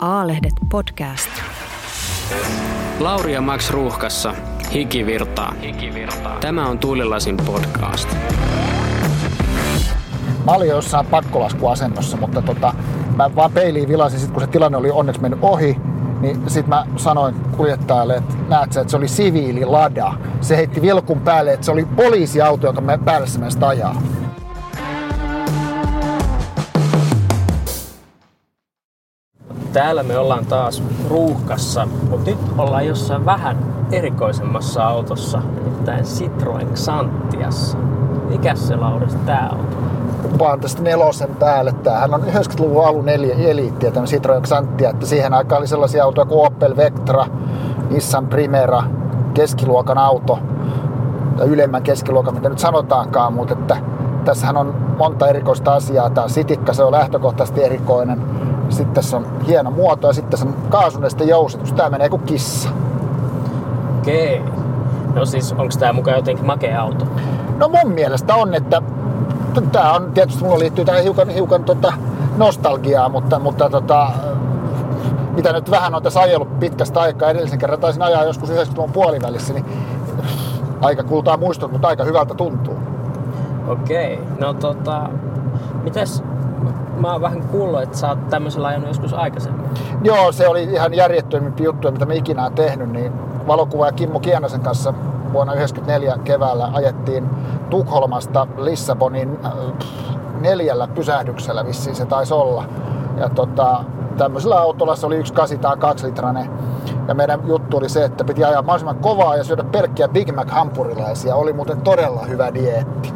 A-lehdet podcast. Lauri ja Max ruuhkassa. Hiki virtaa. Tämä on Tuulilasin podcast. Mä olin jossain pakkolaskuasennossa, mutta tota, mä vaan peiliin vilasin, sit kun se tilanne oli onneksi mennyt ohi, niin sit mä sanoin kuljettajalle, että näet sä, että se oli siviili lada. Se heitti vilkun päälle, että se oli poliisiauto, joka me päälle meistä ajaa. Täällä me ollaan taas ruuhkassa, mutta nyt ollaan jossain vähän erikoisemmassa autossa, nimittäin Citroen Xantiassa. Mikäs se Lauris tää on? Vaan tästä nelosen päälle. Tämähän on 90-luvun alun eliittiä, tämä Citroen Xantia, että siihen aikaan oli sellaisia autoja kuin Opel Vectra, Nissan Primera, keskiluokan auto, tai ylemmän keskiluokan, mitä nyt sanotaankaan, mutta että tässähän on monta erikoista asiaa. Tämä sitikka, se on lähtökohtaisesti erikoinen. Sitten tässä on hieno muoto ja sitten tässä on kaasuneste jousitus. Tämä menee kuin kissa. Okei. No siis, onko tää mukaan jotenkin makea auto? No mun mielestä on, että tämä on tietysti, mulla liittyy tähän hiukan, hiukan tota nostalgiaa, mutta, mutta tota, mitä nyt vähän on tässä ajellut pitkästä aikaa. Edellisen kerran taisin ajaa joskus 90-luvun puolivälissä, niin aika kultaa muistot, mutta aika hyvältä tuntuu. Okei. No tota, mitäs mä oon vähän kuullut, että sä oot tämmöisellä ajanut joskus aikaisemmin. Joo, se oli ihan järjettömimpiä juttuja, mitä mä ikinä oon tehnyt. Niin valokuvaaja Kimmo Kianasen kanssa vuonna 1994 keväällä ajettiin Tukholmasta Lissabonin äh, neljällä pysähdyksellä vissiin se taisi olla. Ja tota, tämmöisellä autolla se oli yksi 8 tai 2 litrainen. Ja meidän juttu oli se, että piti ajaa mahdollisimman kovaa ja syödä pelkkiä Big Mac hampurilaisia. Oli muuten todella hyvä dieetti.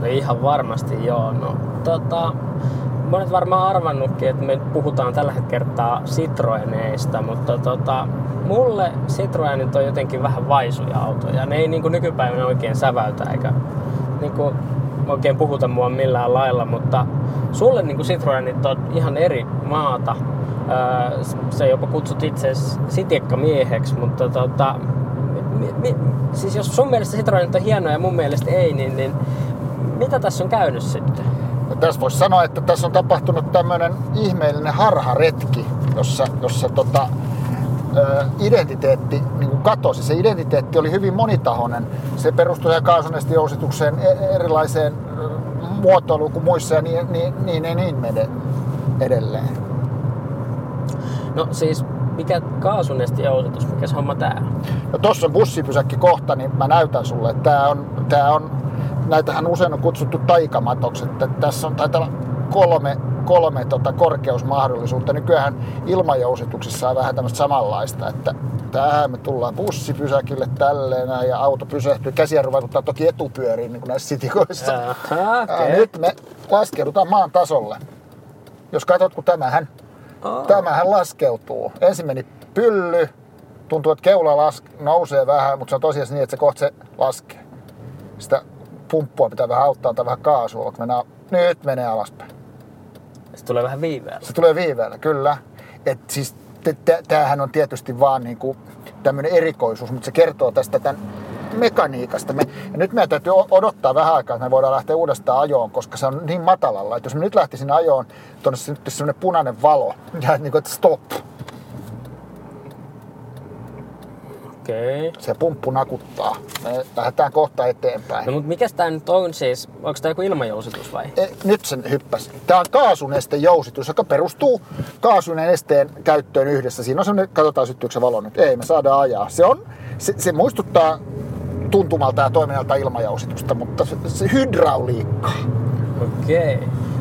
No ihan varmasti joo. No, tota, monet varmaan arvannutkin, että me puhutaan tällä kertaa Citroeneista, mutta tota, mulle Citroenit on jotenkin vähän vaisuja autoja. Ne ei niin kuin nykypäivänä oikein säväytä eikä niin kuin oikein puhuta mua millään lailla, mutta sulle niin kuin Citroenit on ihan eri maata. Se jopa kutsut itse sitiekkamieheksi, mutta tota, mi, mi, siis jos sun mielestä Citroenit on hienoja ja mun mielestä ei, niin, niin mitä tässä on käynyt sitten? Tässä voisi sanoa, että tässä on tapahtunut tämmöinen ihmeellinen harharetki, jossa, jossa tota, identiteetti niin kuin katosi. Se identiteetti oli hyvin monitahoinen. Se perustui ihan kaasunestijousitukseen, e, erilaiseen muotoiluun kuin muissa ja niin, niin, niin, niin, niin edelleen. No siis, mikä kaasunestijousitus, mikä se homma tää? No tossa on bussipysäkki kohta, niin mä näytän sulle, että tää on, tää on näitähän usein on kutsuttu taikamatoksi, että tässä on taitaa kolme, kolme tota korkeusmahdollisuutta. Nykyään ilmajousituksissa on vähän tämmöistä samanlaista, että tähän me tullaan bussipysäkille tälleen ja auto pysähtyy. Käsijarru vaikuttaa toki etupyöriin niin kuin näissä sitikoissa. Aha, okay. nyt me laskeudutaan maan tasolle. Jos katsot, kun tämähän, oh. tämähän laskeutuu. Ensin meni pylly, tuntuu, että keula laske, nousee vähän, mutta se on tosiaan niin, että se kohta se laskee. Sitä pumppua pitää vähän auttaa tai vähän kaasua, kun mennään, nyt menee alaspäin. Se tulee vähän viiveellä. Se tulee viiveellä, kyllä. Et siis tämähän on tietysti vaan niinku tämmöinen erikoisuus, mutta se kertoo tästä tämän mekaniikasta. Me, ja nyt meidän täytyy odottaa vähän aikaa, että me voidaan lähteä uudestaan ajoon, koska se on niin matalalla, että jos me nyt lähtisin ajoon, tuonne semmoinen punainen valo, ja niin kuin, että stop, Okei. Se pumppu nakuttaa. Me lähdetään kohta eteenpäin. No mutta mikäs tää nyt on siis? Onko tää joku ilmajousitus vai? E, nyt sen hyppäs. Tää on kaasunestejousitus, joka perustuu kaasunesteen käyttöön yhdessä. Siinä on semmonen, katsotaan syttyykö se valo nyt. Ei, me saadaan ajaa. Se on, se, se muistuttaa tuntumalta ja toiminnalta ilmajousitusta, mutta se, se hydrauliikkaa. Okei.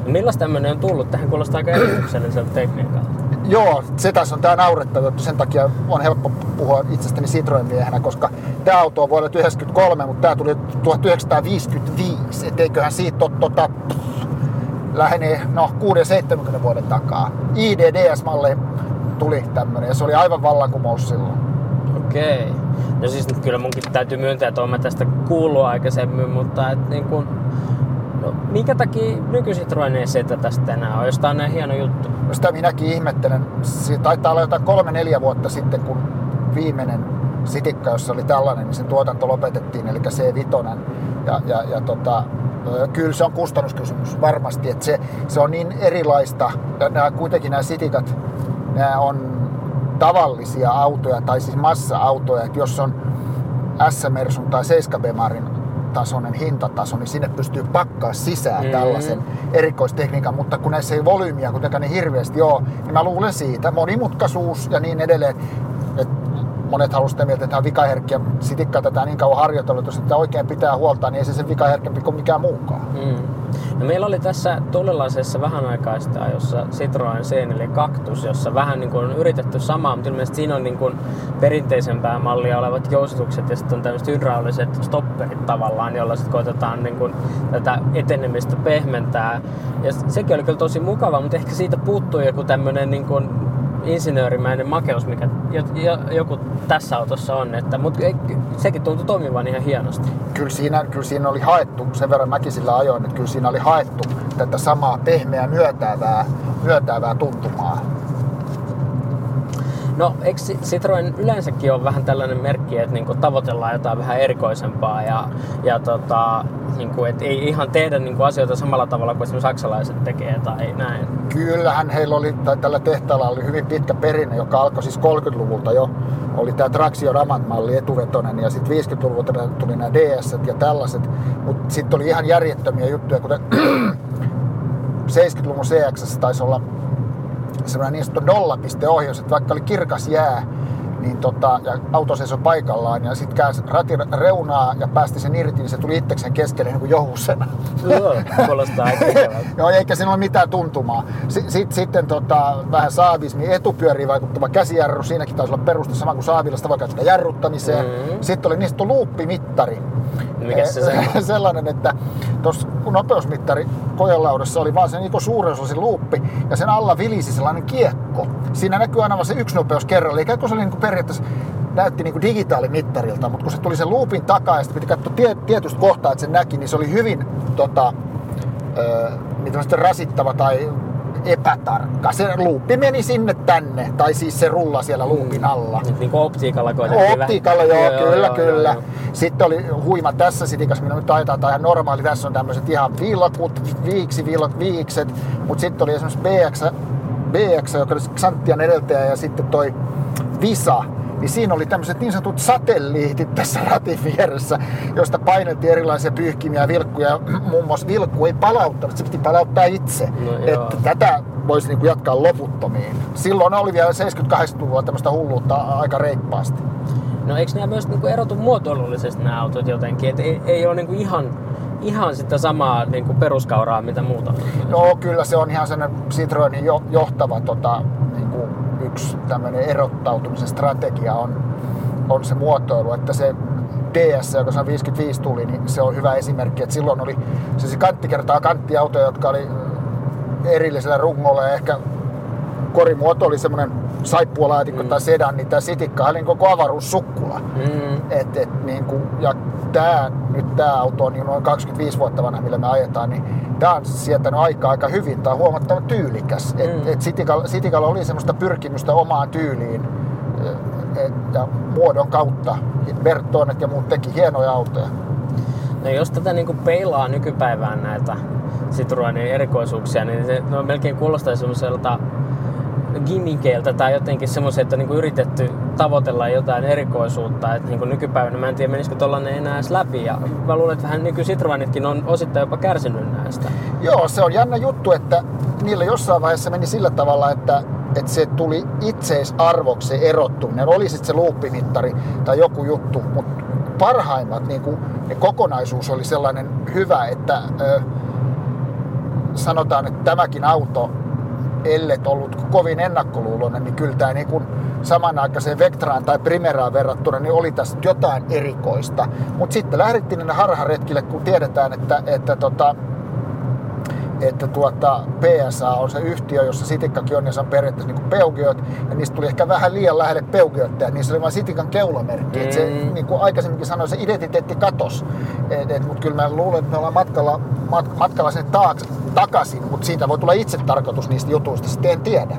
No millaista tämmönen on tullut? Tähän kuulostaa aika edistykselliseltä tekniikalta. Joo, se tässä on tää naurettava, että sen takia on helppo puhua itsestäni Citroen miehenä, koska tämä auto on vuodelta 1993, mutta tämä tuli 1955, et eiköhän siitä ole tota, lähenee no 6-70 vuoden takaa. IDDS-malli tuli tämmönen ja se oli aivan vallankumous silloin. Okei. No siis nyt kyllä munkin täytyy myöntää, että olen tästä kuullut aikaisemmin, mutta et niin kun, no, minkä takia nykyisitroen ei setä tästä enää on, jos tää on näin hieno juttu? No sitä minäkin ihmettelen. Se taitaa olla jotain kolme neljä vuotta sitten, kun viimeinen sitikka, jossa oli tällainen, niin sen tuotanto lopetettiin, eli C5. Ja, ja, ja tota, Kyllä se on kustannuskysymys varmasti, että se, se on niin erilaista. Ja nämä, kuitenkin nämä sitikat, nämä on tavallisia autoja, tai siis massa-autoja, että jos on S-Mersun tai 7 Bemarin tasoinen hintataso, niin sinne pystyy pakkaa sisään Mhm. tällaisen erikoistekniikan, mutta kun näissä ei volyymiä kuitenkaan niin hirveästi ole, niin mä luulen siitä, monimutkaisuus ja niin edelleen, että monet haluaisivat sitä mieltä, että tämä on vikaherkkiä. Sitikka tätä niin kauan harjoitellut, että jos sitä oikein pitää huolta, niin ei se sen vikaherkempi kuin mikään muukaan. Mm. No meillä oli tässä tulilaisessa vähän aikaa sitten jossa Citroen C4 Cactus, jossa vähän niin kuin on yritetty samaa, mutta ilmeisesti siinä on niin kuin perinteisempää mallia olevat jousitukset ja sitten on tämmöiset hydrauliset stopperit tavallaan, jolla sitten koitetaan niin kuin tätä etenemistä pehmentää. Ja sekin oli kyllä tosi mukava, mutta ehkä siitä puuttuu joku tämmöinen niin kuin insinöörimäinen makeus, mikä jo, jo, joku tässä autossa on. Että, mutta sekin tuntui toimivan ihan hienosti. Kyllä siinä, kyllä siinä oli haettu, sen verran mäkin sillä ajoin, että kyllä siinä oli haettu tätä samaa pehmeää myötäävää, myötäävää tuntumaa. No, eikö Citroen yleensäkin ole vähän tällainen merkki, että niinku tavoitellaan jotain vähän erikoisempaa ja, ja tota, niinku, et ei ihan tehdä niinku asioita samalla tavalla kuin esimerkiksi saksalaiset tekee tai näin. Kyllähän heillä oli, tai tällä tehtaalla oli hyvin pitkä perinne, joka alkoi siis 30-luvulta jo. Oli tämä Traxio Ramat-malli etuvetonen ja sitten 50-luvulta tuli nämä DS ja tällaiset. Mutta sitten oli ihan järjettömiä juttuja, kuten 70-luvun CX taisi olla semmoinen niin sanottu nollapisteohjaus, että vaikka oli kirkas jää, niin tota, ja auto seisoi paikallaan ja sitten käänsi ratin reunaa ja päästi sen irti, niin se tuli itsekseen keskelle niin kuin johusena. Joo, kuulostaa aika. Joo, eikä siinä ole mitään tuntumaa. S- sit, sitten tota, vähän saavismi etupyöriin vaikuttava käsijarru, siinäkin taisi olla peruste sama kuin saavilla, sitä voi käyttää jarruttamiseen. Mhm. Sitten oli sanottu luuppimittari. Mikäs se Eh, semmoinen? sellainen, että tuossa nopeusmittari kojelaudassa oli vaan se niin se luuppi ja sen alla vilisi sellainen kiekko. Siinä näkyy aina vaan se yksi nopeus kerralla, eikä kun se oli niin kuin periaatteessa näytti niin kuin digitaalimittarilta, mutta kun se tuli sen luupin takaa ja sitten piti katsoa tie, tietystä kohtaa, että se näki, niin se oli hyvin tota, mitä sitten rasittava tai epätarkka. Se luuppi meni sinne tänne, tai siis se rulla siellä luupin alla. Nyt niinku optiikalla koitettiin Optiikalla, joo, Joo, kyllä, joo, kyllä. joo, joo. Sitten oli huima tässä sitikas, millä nyt taitaa tai ihan normaali. Tässä on tämmöiset ihan vilkut, viiksi, vilot, viikset. Mutta sitten oli esimerkiksi BX, BX, joka oli Xantian edeltäjä, ja sitten toi Visa. Niin siinä oli tämmöiset niin sanotut satelliitit tässä ratin vieressä, joista paineltiin erilaisia pyyhkimiä ja vilkkuja. Muun muassa vilkku ei palauttanut, se piti palauttaa itse. No joo. että tätä voisi niinku jatkaa loputtomiin. Silloin oli vielä 70-80-luvulla tämmöistä hulluutta aika reippaasti. No eikö nämä myös niinku erotu muotoilullisesti nämä autot jotenkin? Et ei, ei ole niinku ihan, ihan sitä samaa niinku peruskauraa, mitä muuta. No kyllä se on ihan sellainen Citroenin jo, johtava tota, niin kuin yksi tämmöinen erottautumisen strategia on, on se muotoilu, että se DS, joka se 55 tuli, niin se on hyvä esimerkki, että silloin oli se kantti kertaa kanttiautoja, jotka oli erillisellä rungolla ja ehkä korimuoto oli semmoinen saippualaatikko Mm. tai sedan, niin tämä Sitikka oli niin koko avaruussukkula. Mm. Et, et, niin kuin, ja tää, nyt tämä auto on niin noin 25 vuotta vanha, millä me ajetaan, niin tämä on sietänyt aikaa aika hyvin. Tämä on huomattavan tyylikäs. Et, Mm. et Citicalla, Citicalla oli semmoista pyrkimystä omaan tyyliin et, ja muodon kautta. Bertonet ja muut teki hienoja autoja. No jos tätä niinku peilaa nykypäivään näitä Citroenin erikoisuuksia, niin se no, melkein kuulostaa semmoiselta gimmikeiltä tai jotenkin semmoisen, että niinku yritetty tavoitella jotain erikoisuutta. Että niinku nykypäivänä mä en tiedä menisikö tollanen enää edes läpi. Ja mä luulen, että vähän nyky Citroenitkin on osittain jopa kärsinyt näistä. Joo, se on jännä juttu, että niillä jossain vaiheessa meni sillä tavalla, että, että se tuli itseisarvoksi se erottuminen. Oli sitten se luuppimittari tai joku juttu, mutta parhaimmat niin kuin, ne kokonaisuus oli sellainen hyvä, että ö, sanotaan, että tämäkin auto, ellet ollut kovin ennakkoluuloinen, niin kyllä tämä niin samanaikaiseen Vectraan tai Primeraan verrattuna, niin oli tässä jotain erikoista. Mutta sitten lähdettiin ne harharetkille, kun tiedetään, että, että tota, että tuota, PSA on se yhtiö, jossa Sitikkakin on, ja se on periaatteessa niin Peugeot, ja niistä tuli ehkä vähän liian lähelle Peugeotteja, niin se oli vain Sitikan keulamerkki. Mm. Et se, Mm. niin kuin aikaisemminkin sanoin, se identiteetti katos. Et, et, mutta kyllä mä luulen, että me ollaan matkalla, mat, matkalla sinne taakse, takaisin, mutta siitä voi tulla itse tarkoitus niistä jutuista, sitten en tiedä.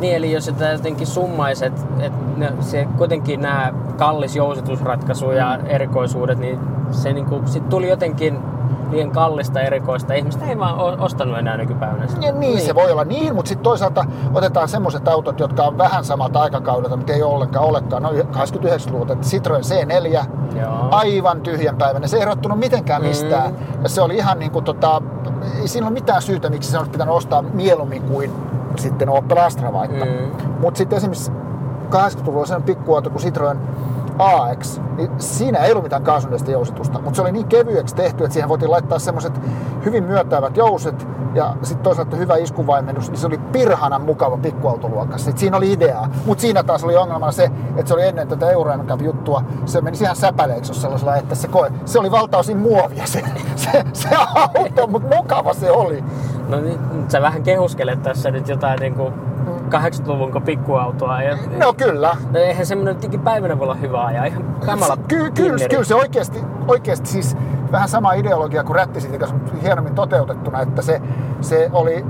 Niin, eli jos sitä jotenkin summaisi, että et se kuitenkin nämä kallis jousitusratkaisu ja erikoisuudet, niin se niinku, sit tuli jotenkin liian kallista erikoista. Ihmiset ei vaan ostanut enää nykypäivänä. sitä. Ja niin, se voi olla niin, mutta sitten toisaalta otetaan semmoiset autot, jotka on vähän samalta aikakaudelta, mutta ei ollenkaan olekaan. No 89-luvulta, että Citroen C4, Joo. aivan tyhjänpäiväinen. Se ei erottunut mitenkään mistään. Ja se oli ihan niin kuin tota, ei siinä ole mitään syytä, miksi se olisi pitänyt ostaa mieluummin kuin sitten Opel Astra vaikka. Mm. Mutta sitten esimerkiksi 80-luvulla se on pikkuauto kuin Citroen AX, niin siinä ei ollut mitään kaasunneista jousitusta, mutta se oli niin kevyeksi tehty, että siihen voitiin laittaa semmoiset hyvin myötävät jouset ja sitten toisaalta hyvä iskuvaimennus, niin se oli pirhanan mukava pikkuautoluokassa. Et siinä oli ideaa, mutta siinä taas oli ongelmana se, että se oli ennen tätä Euroamcap-juttua, se meni ihan säpäleeksi, sellaisella, että se koe, se oli valtaosin muovia se, se, se auto, mutta mukava se oli. No niin, sä vähän kehuskelet tässä nyt jotain niinku 80-luvun pikkuautoa. Ja, No kyllä, no eihän semmonen päivänä voi olla hyvä ajaa. Ihan kamala Ky- kyllä, kyllä se oikeasti, oikeasti siis vähän sama ideologia kuin rättisitin kanssa, mutta hienommin toteutettuna, että se, se oli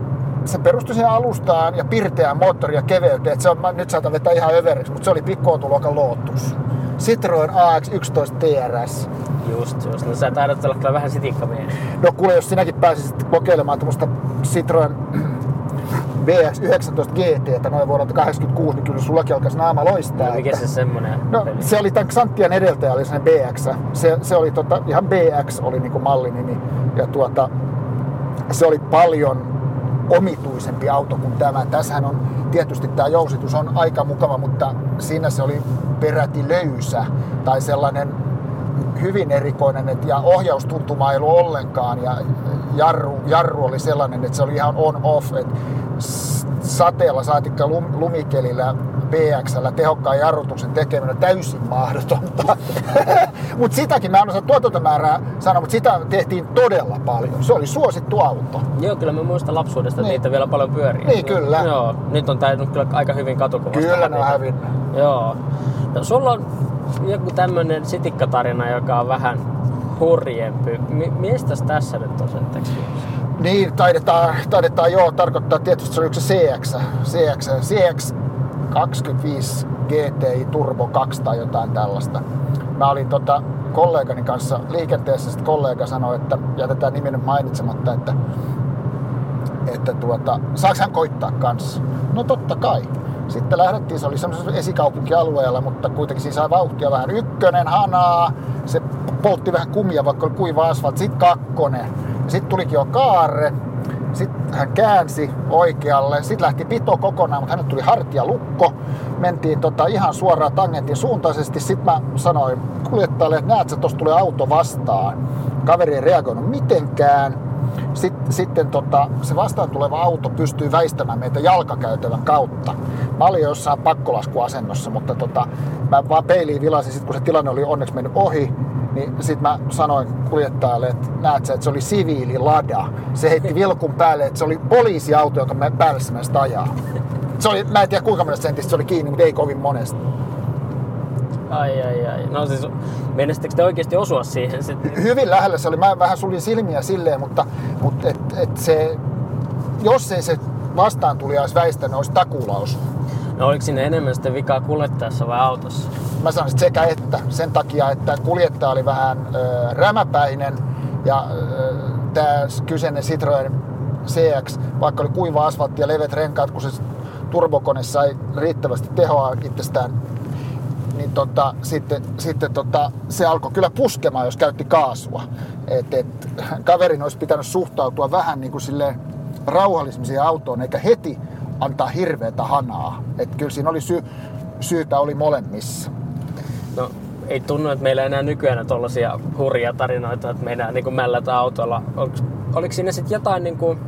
se perustui siihen alustaan ja pirteään moottori ja keveyteen. Että se on, mä nyt saatan vetää ihan överiksi, mutta se oli pikkuautoluokan Lotus. Citroen AX11 TRS. Just, just. No sä taidat olla kyllä vähän sitikkamies. No kuule, jos sinäkin pääsisit kokeilemaan tuommoista Citroen VX19 GT noin vuodelta 86, niin kyllä sullakin alkaisi naama loistaa. No, mikä että- se semmonen No peli? se oli tämän Xantian edeltäjä, oli sellainen BX. Se, se oli tota, ihan BX oli niinku mallinimi. Ja tuota, se oli paljon omituisempi auto kuin tämä. Tässähän on tietysti tämä jousitus on aika mukava, mutta siinä se oli peräti löysä tai sellainen hyvin erikoinen, että ja ohjaustuntuma ei ollut ollenkaan ja jarru, jarru oli sellainen, että se oli ihan on-off, että sateella saatikka lum, lumikelillä BXllä tehokkaan jarrutuksen tekeminen on täysin mahdotonta. mutta sitäkin, mä en osaa tuotantomäärää sanoa, mutta sitä tehtiin todella paljon. Se oli suosittu auto. Joo, kyllä mä muistan lapsuudesta, että Niin. niitä vielä paljon pyörii. Niin, kyllä. Joo, nyt on tainnut kyllä aika hyvin katukuvasta Kyllä ne on hävinnyt. Joo. No, sulla on joku tämmönen sitikkatarina, joka on vähän hurjempi. Mi- mistäs tässä nyt on sen teksti? Niin, taidetaan, taidetaan joo tarkoittaa tietysti se oli yksi CX, CX, CX 25 GTI Turbo 2 tai jotain tällaista. Mä olin tota, kollegani kanssa liikenteessä, sitten kollega sanoi, että jätetään nimi nyt mainitsematta, että, että tuota, saaks hän koittaa kanssa? No totta kai. Sitten lähdettiin, se oli semmoisella esikaupunkialueella, mutta kuitenkin siinä sai vauhtia vähän. Ykkönen, hanaa, se poltti vähän kumia, vaikka oli kuiva asfalt. Sitten kakkonen. Sitten tulikin jo kaarre. Sitten hän käänsi oikealle. Sitten lähti pito kokonaan, mutta hänelle tuli hartialukko. Mentiin tota ihan suoraan tangentin suuntaisesti. Sitten mä sanoin kuljettajalle, että näet sä, tuossa tulee auto vastaan. Kaveri ei reagoinut mitenkään. Sitten, sitten tota, se vastaan tuleva auto pystyy väistämään meitä jalkakäytävän kautta. Mä olin jossain pakkolaskuasennossa, mutta tota, mä vaan peiliin vilasin, sit kun se tilanne oli onneksi mennyt ohi, niin sitten mä sanoin kuljettajalle, että näet sä, että se oli siviili lada. Se heitti vilkun päälle, että se oli poliisiauto, joka mä päälle se ajaa. Se oli, mä en tiedä kuinka monesta sentistä se oli kiinni, mutta ei kovin monesta. Ai ai ai. No siis, menestittekö te oikeasti osua siihen sitten? hyvin lähellä se oli. Mä vähän suljin silmiä silleen, mutta, mutta et, et se, jos ei se vastaan tuli olisi väistänyt, olisi takuulaus. No oliko sinne enemmän sitten vikaa kuljettajassa vai autossa? Mä sanoisin sekä että. Sen takia, että kuljettaja oli vähän ö, rämäpäinen ja tämä kyseinen Citroen CX, vaikka oli kuiva asfaltti ja levet renkaat, kun se turbokone sai riittävästi tehoa itsestään, niin tota, sitten, sitten tota, se alkoi kyllä puskemaan, jos käytti kaasua. Et, et, kaverin olisi pitänyt suhtautua vähän niin kuin silleen rauhallisemmin autoon, eikä heti antaa hirveätä hanaa. Et kyllä siinä oli sy, syytä oli molemmissa. No ei tunnu, että meillä enää nykyään tollasia hurjia tarinoita, että mennään niin mällätä autolla. Oliko, oliko siinä sitten jotain niin kuin,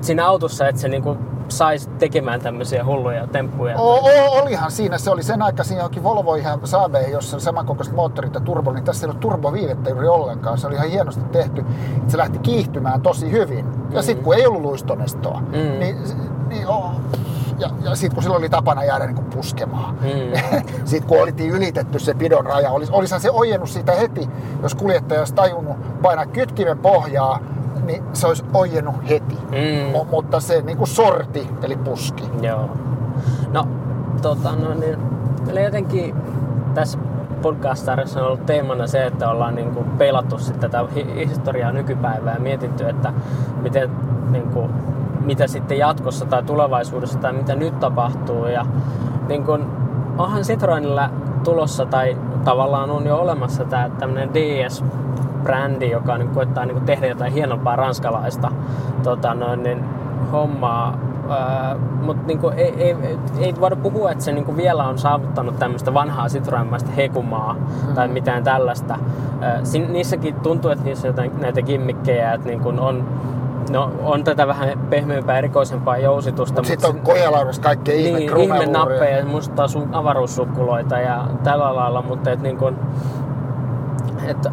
siinä autossa, että se niin kuin saisi tekemään tämmöisiä hulluja temppuja? O, o, olihan siinä, se oli sen aika siinä johonkin Volvo ihan Saabeihin, jossa oli samankokoiset moottorit ja turbo, niin tässä ei ollut turboviivettä juuri ollenkaan. Se oli ihan hienosti tehty. Se lähti kiihtymään tosi hyvin. Ja sitten kun ei ollut luistonestoa, Mm. niin, niin oh, ja, ja sitten kun silloin oli tapana jäädä niin kuin puskemaan. Mm. sitten kun oltiin ylitetty se pidon raja, olis, olisihan se ojennut siitä heti, jos kuljettaja olisi tajunnut painaa kytkimen pohjaa, niin se olisi ojennut heti. Mm. M- mutta se niin kuin sorti, eli puski. Joo. No, tota, no niin, meillä jotenkin tässä podcast on ollut teemana se, että ollaan niin kuin peilattu sitten tätä historiaa nykypäivää ja mietitty, että miten, niin kuin, mitä sitten jatkossa tai tulevaisuudessa tai mitä nyt tapahtuu. Ja niin kuin, onhan Citroenilla tulossa tai tavallaan on jo olemassa tämä tämmöinen DS-brändi, joka niin koittaa niin tehdä jotain hienompaa ranskalaista tota, noin, niin, hommaa Öö, mutta niinku, ei, ei, ei, voida puhua, että se niinku vielä on saavuttanut tämmöistä vanhaa citroenmaista hekumaa mm. tai mitään tällaista. Öö, niissäkin tuntuu, että niissä on jotain näitä gimmikkejä, että niinku on No on tätä vähän pehmeämpää, erikoisempaa jousitusta. Mut sitten on kojalaudus kaikkea ihme niin, ihme nappeja, musta sun avaruussukkuloita ja tällä lailla, mutta et niin kun, et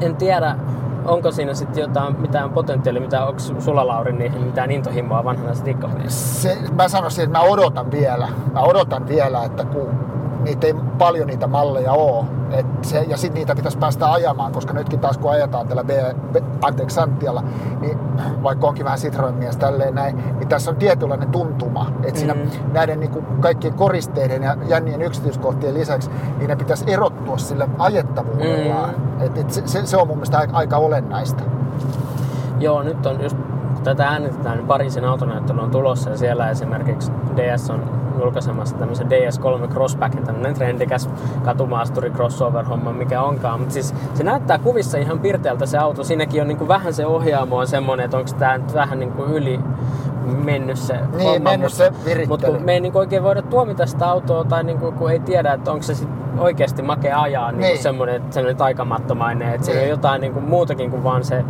en tiedä, onko siinä sitten jotain, mitään potentiaalia, mitä onko sulla Lauri niihin mitään intohimoa vanhana se Mä sanoisin, että mä odotan vielä. Mä odotan vielä, että kun niitä ei paljon niitä malleja ole. Et se, ja sitten niitä pitäisi päästä ajamaan, koska nytkin taas kun ajetaan tällä B, B, anteeksi, Santialla, niin vaikka onkin vähän Citroen mies tälleen näin, niin tässä on tietynlainen tuntuma. Että siinä mm-hmm. näiden niin kuin kaikkien koristeiden ja jännien yksityiskohtien lisäksi, niin ne pitäisi erottua sillä ajettavuudellaan. Mm-hmm. Et, et se, se, on mun mielestä aika, aika olennaista. Joo, nyt on just tätä äänitetään, niin Pariisin autonäyttely on tulossa ja siellä esimerkiksi DS on julkaisemassa tämmöisen DS3 Crosspackin, tämmöinen trendikäs katumaasturi crossover-homma, mikä onkaan. Mutta siis se näyttää kuvissa ihan pirteältä se auto. Siinäkin on niinku vähän se ohjaamo on semmonen, että onko tämä nyt vähän niinku yli mennyt se niin, homma, mennyt se Mutta kun me ei niinku oikein voida tuomita sitä autoa tai niinku, kun ei tiedä, että onko se sit oikeasti makea ajaa niin. Niin semmoinen, semmoinen taikamattomainen, että niin. se on niin. jotain niinku muutakin kuin vaan se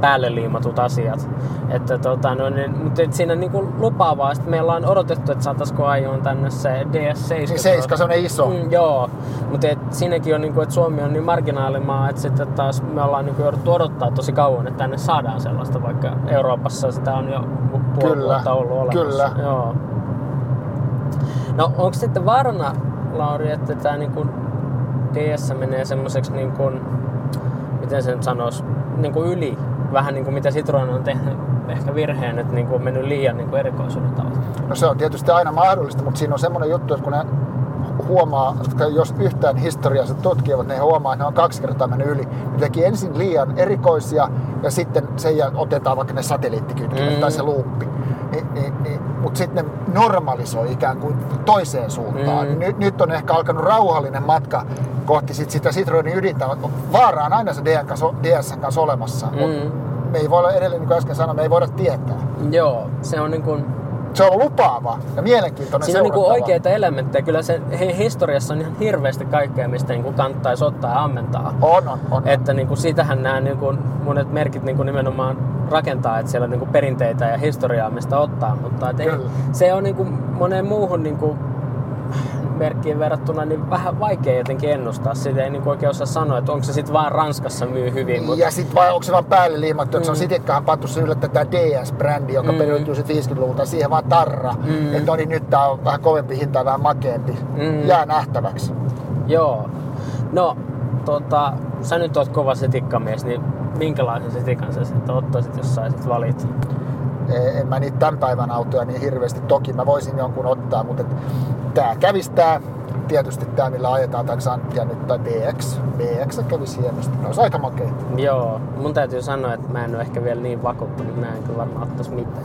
päälle liimatut asiat. Että, tota, no, niin, mutta et siinä niin kuin lupaavaa. Sitten meillä on odotettu, että saataisiko ajoon tänne se DS7. Niin 7, se on iso. Mm, joo, mutta et, siinäkin on, niin kuin, että Suomi on niin marginaalimaa, että sitten taas me ollaan niin kuin, jouduttu odottaa tosi kauan, että tänne saadaan sellaista, vaikka Euroopassa sitä on jo puoli kyllä, vuotta ollut olemassa. Kyllä. Joo. No onko sitten varna, Lauri, että tämä niin kuin DS menee semmoiseksi niin kuin, miten sen sanoisi, niin kuin yli vähän niin kuin mitä Citroen on tehnyt ehkä virheen, että niin kuin on mennyt liian niin kuin erikoisuuden tavalla. No se on tietysti aina mahdollista, mutta siinä on semmoinen juttu, että kun ne huomaa, että jos yhtään historiassa tutkivat, ne huomaa, että ne on kaksi kertaa mennyt yli. Ne teki ensin liian erikoisia ja sitten sen otetaan vaikka ne satelliittikytkimet mm. tai se luuppi. Mutta sitten ne normalisoi ikään kuin toiseen suuntaan. Mm. Nyt, nyt on ehkä alkanut rauhallinen matka kohti sit sitä Citroenin ydintä. Vaara on aina se DS kanssa olemassa. Mm. Me ei voida edelleen, niin kuin äsken sanoin, me ei voida tietää. Joo, se on niin kuin se on lupaava ja mielenkiintoinen Siinä on niinku oikeita elementtejä. Kyllä se historiassa on ihan hirveästi kaikkea, mistä niinku kannattaisi ottaa ja ammentaa. On, on, on. Että niinku sitähän nämä niinku monet merkit niinku nimenomaan rakentaa, että siellä on niinku perinteitä ja historiaa, mistä ottaa. Mutta et ei, se on niinku moneen muuhun niinku merkkiin verrattuna niin vähän vaikea jotenkin ennustaa. Sitä ei niin oikein osaa sanoa, että onko se sitten vaan Ranskassa myy hyvin. Mutta... Ja sitten vai onko se vaan päälle liimattu, että mm. se on mm. sitikkahan se yllättää tämä DS-brändi, joka mm. periytyy sitten 50-luvulta, siihen vaan tarra. Mm. Että no niin nyt tää on vähän kovempi hinta vähän makeampi. Mm. Jää nähtäväksi. Joo. No, tota, sä nyt oot kova setikkamies, niin minkälaisen setikan sä sitten ottaisit, jos saisit valita? en mä niitä tämän päivän autoja niin hirveästi. Toki mä voisin jonkun ottaa, mutta tää kävis tää tietysti tämä, millä ajetaan tai Xantia nyt, tai BX. BX kävisi hienosti. Ne olisi aika makeita. Joo, mun täytyy sanoa, että mä en ole ehkä vielä niin vakuuttunut, mä en kyllä varmaan ottaisi mitään.